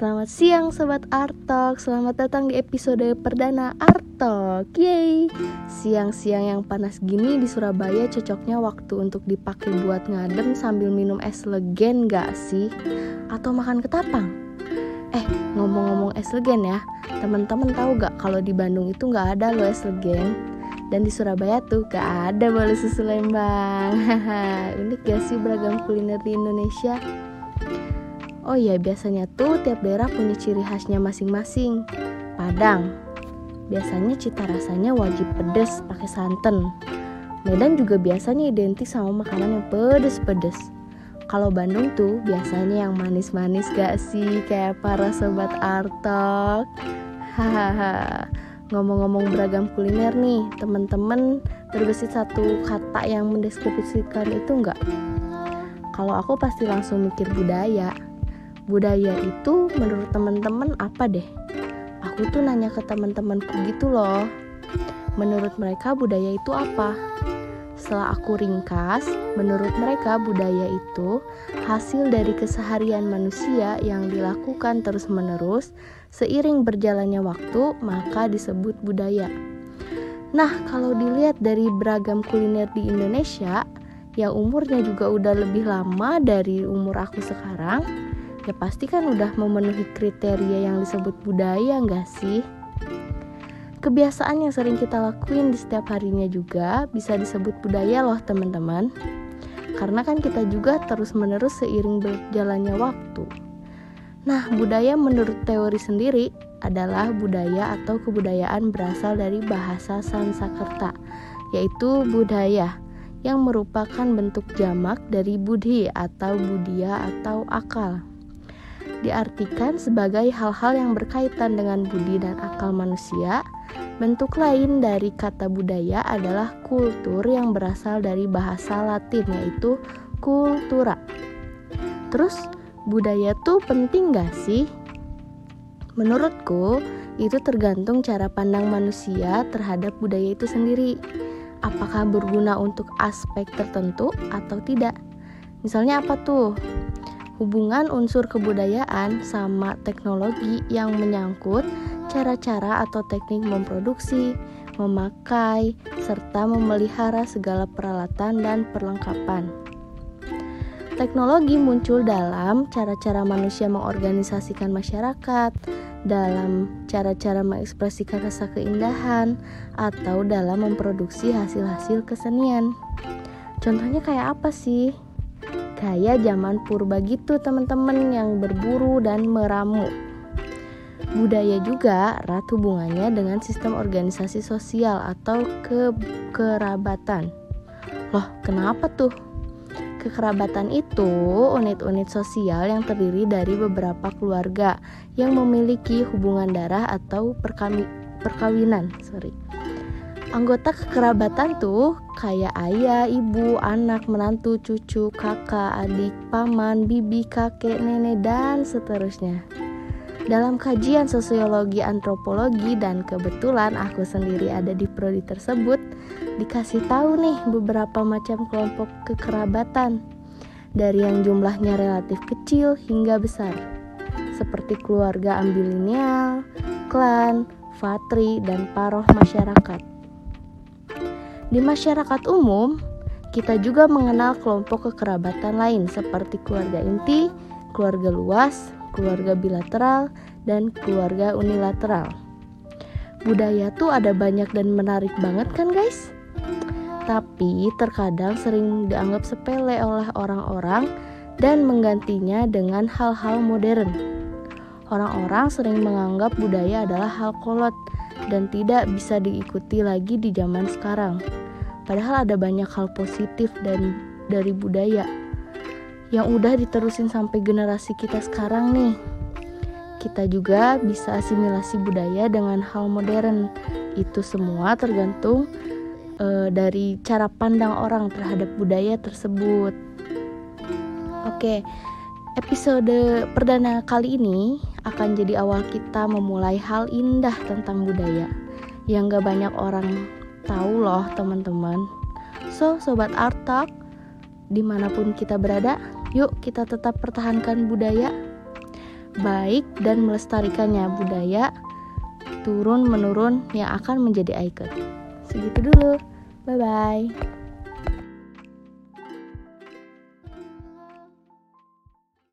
Selamat siang Sobat Artok Selamat datang di episode perdana Artok Yeay Siang-siang yang panas gini di Surabaya cocoknya waktu untuk dipakai buat ngadem sambil minum es legen gak sih? Atau makan ketapang? Eh ngomong-ngomong es legen ya Temen-temen tahu gak kalau di Bandung itu gak ada loh es legen dan di Surabaya tuh gak ada bolu susu Lembang Unik gak sih beragam kuliner di Indonesia? Oh iya, biasanya tuh tiap daerah punya ciri khasnya masing-masing. Padang, biasanya cita rasanya wajib pedes pakai santan. Medan juga biasanya identik sama makanan yang pedes-pedes. Kalau Bandung tuh biasanya yang manis-manis gak sih kayak para sobat artok. Hahaha. Ngomong-ngomong beragam kuliner nih, temen-temen terbesit satu kata yang mendeskripsikan itu enggak? Kalau aku pasti langsung mikir budaya budaya itu menurut teman-teman apa deh? Aku tuh nanya ke teman-temanku gitu loh. Menurut mereka budaya itu apa? Setelah aku ringkas, menurut mereka budaya itu hasil dari keseharian manusia yang dilakukan terus-menerus seiring berjalannya waktu, maka disebut budaya. Nah, kalau dilihat dari beragam kuliner di Indonesia, yang umurnya juga udah lebih lama dari umur aku sekarang, ya pasti kan udah memenuhi kriteria yang disebut budaya nggak sih? Kebiasaan yang sering kita lakuin di setiap harinya juga bisa disebut budaya loh teman-teman. Karena kan kita juga terus-menerus seiring berjalannya waktu. Nah, budaya menurut teori sendiri adalah budaya atau kebudayaan berasal dari bahasa Sanskerta, yaitu budaya yang merupakan bentuk jamak dari budi atau budia atau akal diartikan sebagai hal-hal yang berkaitan dengan budi dan akal manusia. Bentuk lain dari kata budaya adalah kultur yang berasal dari bahasa Latin yaitu kultura. Terus budaya tuh penting gak sih? Menurutku itu tergantung cara pandang manusia terhadap budaya itu sendiri. Apakah berguna untuk aspek tertentu atau tidak? Misalnya apa tuh? Hubungan unsur kebudayaan sama teknologi yang menyangkut cara-cara atau teknik memproduksi, memakai, serta memelihara segala peralatan dan perlengkapan. Teknologi muncul dalam cara-cara manusia mengorganisasikan masyarakat, dalam cara-cara mengekspresikan rasa keindahan, atau dalam memproduksi hasil-hasil kesenian. Contohnya kayak apa sih? Kayak zaman purba gitu teman-teman yang berburu dan meramu. Budaya juga erat hubungannya dengan sistem organisasi sosial atau kekerabatan. Loh, kenapa tuh? Kekerabatan itu unit-unit sosial yang terdiri dari beberapa keluarga yang memiliki hubungan darah atau perkawinan. Sorry. Anggota kekerabatan tuh kayak ayah, ibu, anak, menantu, cucu, kakak, adik, paman, bibi, kakek, nenek, dan seterusnya. Dalam kajian sosiologi antropologi dan kebetulan aku sendiri ada di prodi tersebut, dikasih tahu nih beberapa macam kelompok kekerabatan dari yang jumlahnya relatif kecil hingga besar, seperti keluarga ambilineal, klan, fatri, dan paroh masyarakat. Di masyarakat umum, kita juga mengenal kelompok kekerabatan lain seperti keluarga inti, keluarga luas, keluarga bilateral, dan keluarga unilateral. Budaya tuh ada banyak dan menarik banget kan guys? Tapi terkadang sering dianggap sepele oleh orang-orang dan menggantinya dengan hal-hal modern. Orang-orang sering menganggap budaya adalah hal kolot dan tidak bisa diikuti lagi di zaman sekarang. Padahal ada banyak hal positif dan dari budaya yang udah diterusin sampai generasi kita sekarang nih. Kita juga bisa asimilasi budaya dengan hal modern. Itu semua tergantung e, dari cara pandang orang terhadap budaya tersebut. Oke, episode perdana kali ini akan jadi awal kita memulai hal indah tentang budaya yang gak banyak orang tahu loh teman-teman. So, Sobat Art Talk, di mana pun kita berada, yuk kita tetap pertahankan budaya. baik dan melestarikannya budaya turun menurun yang akan menjadi ikon. Segitu dulu. Bye bye.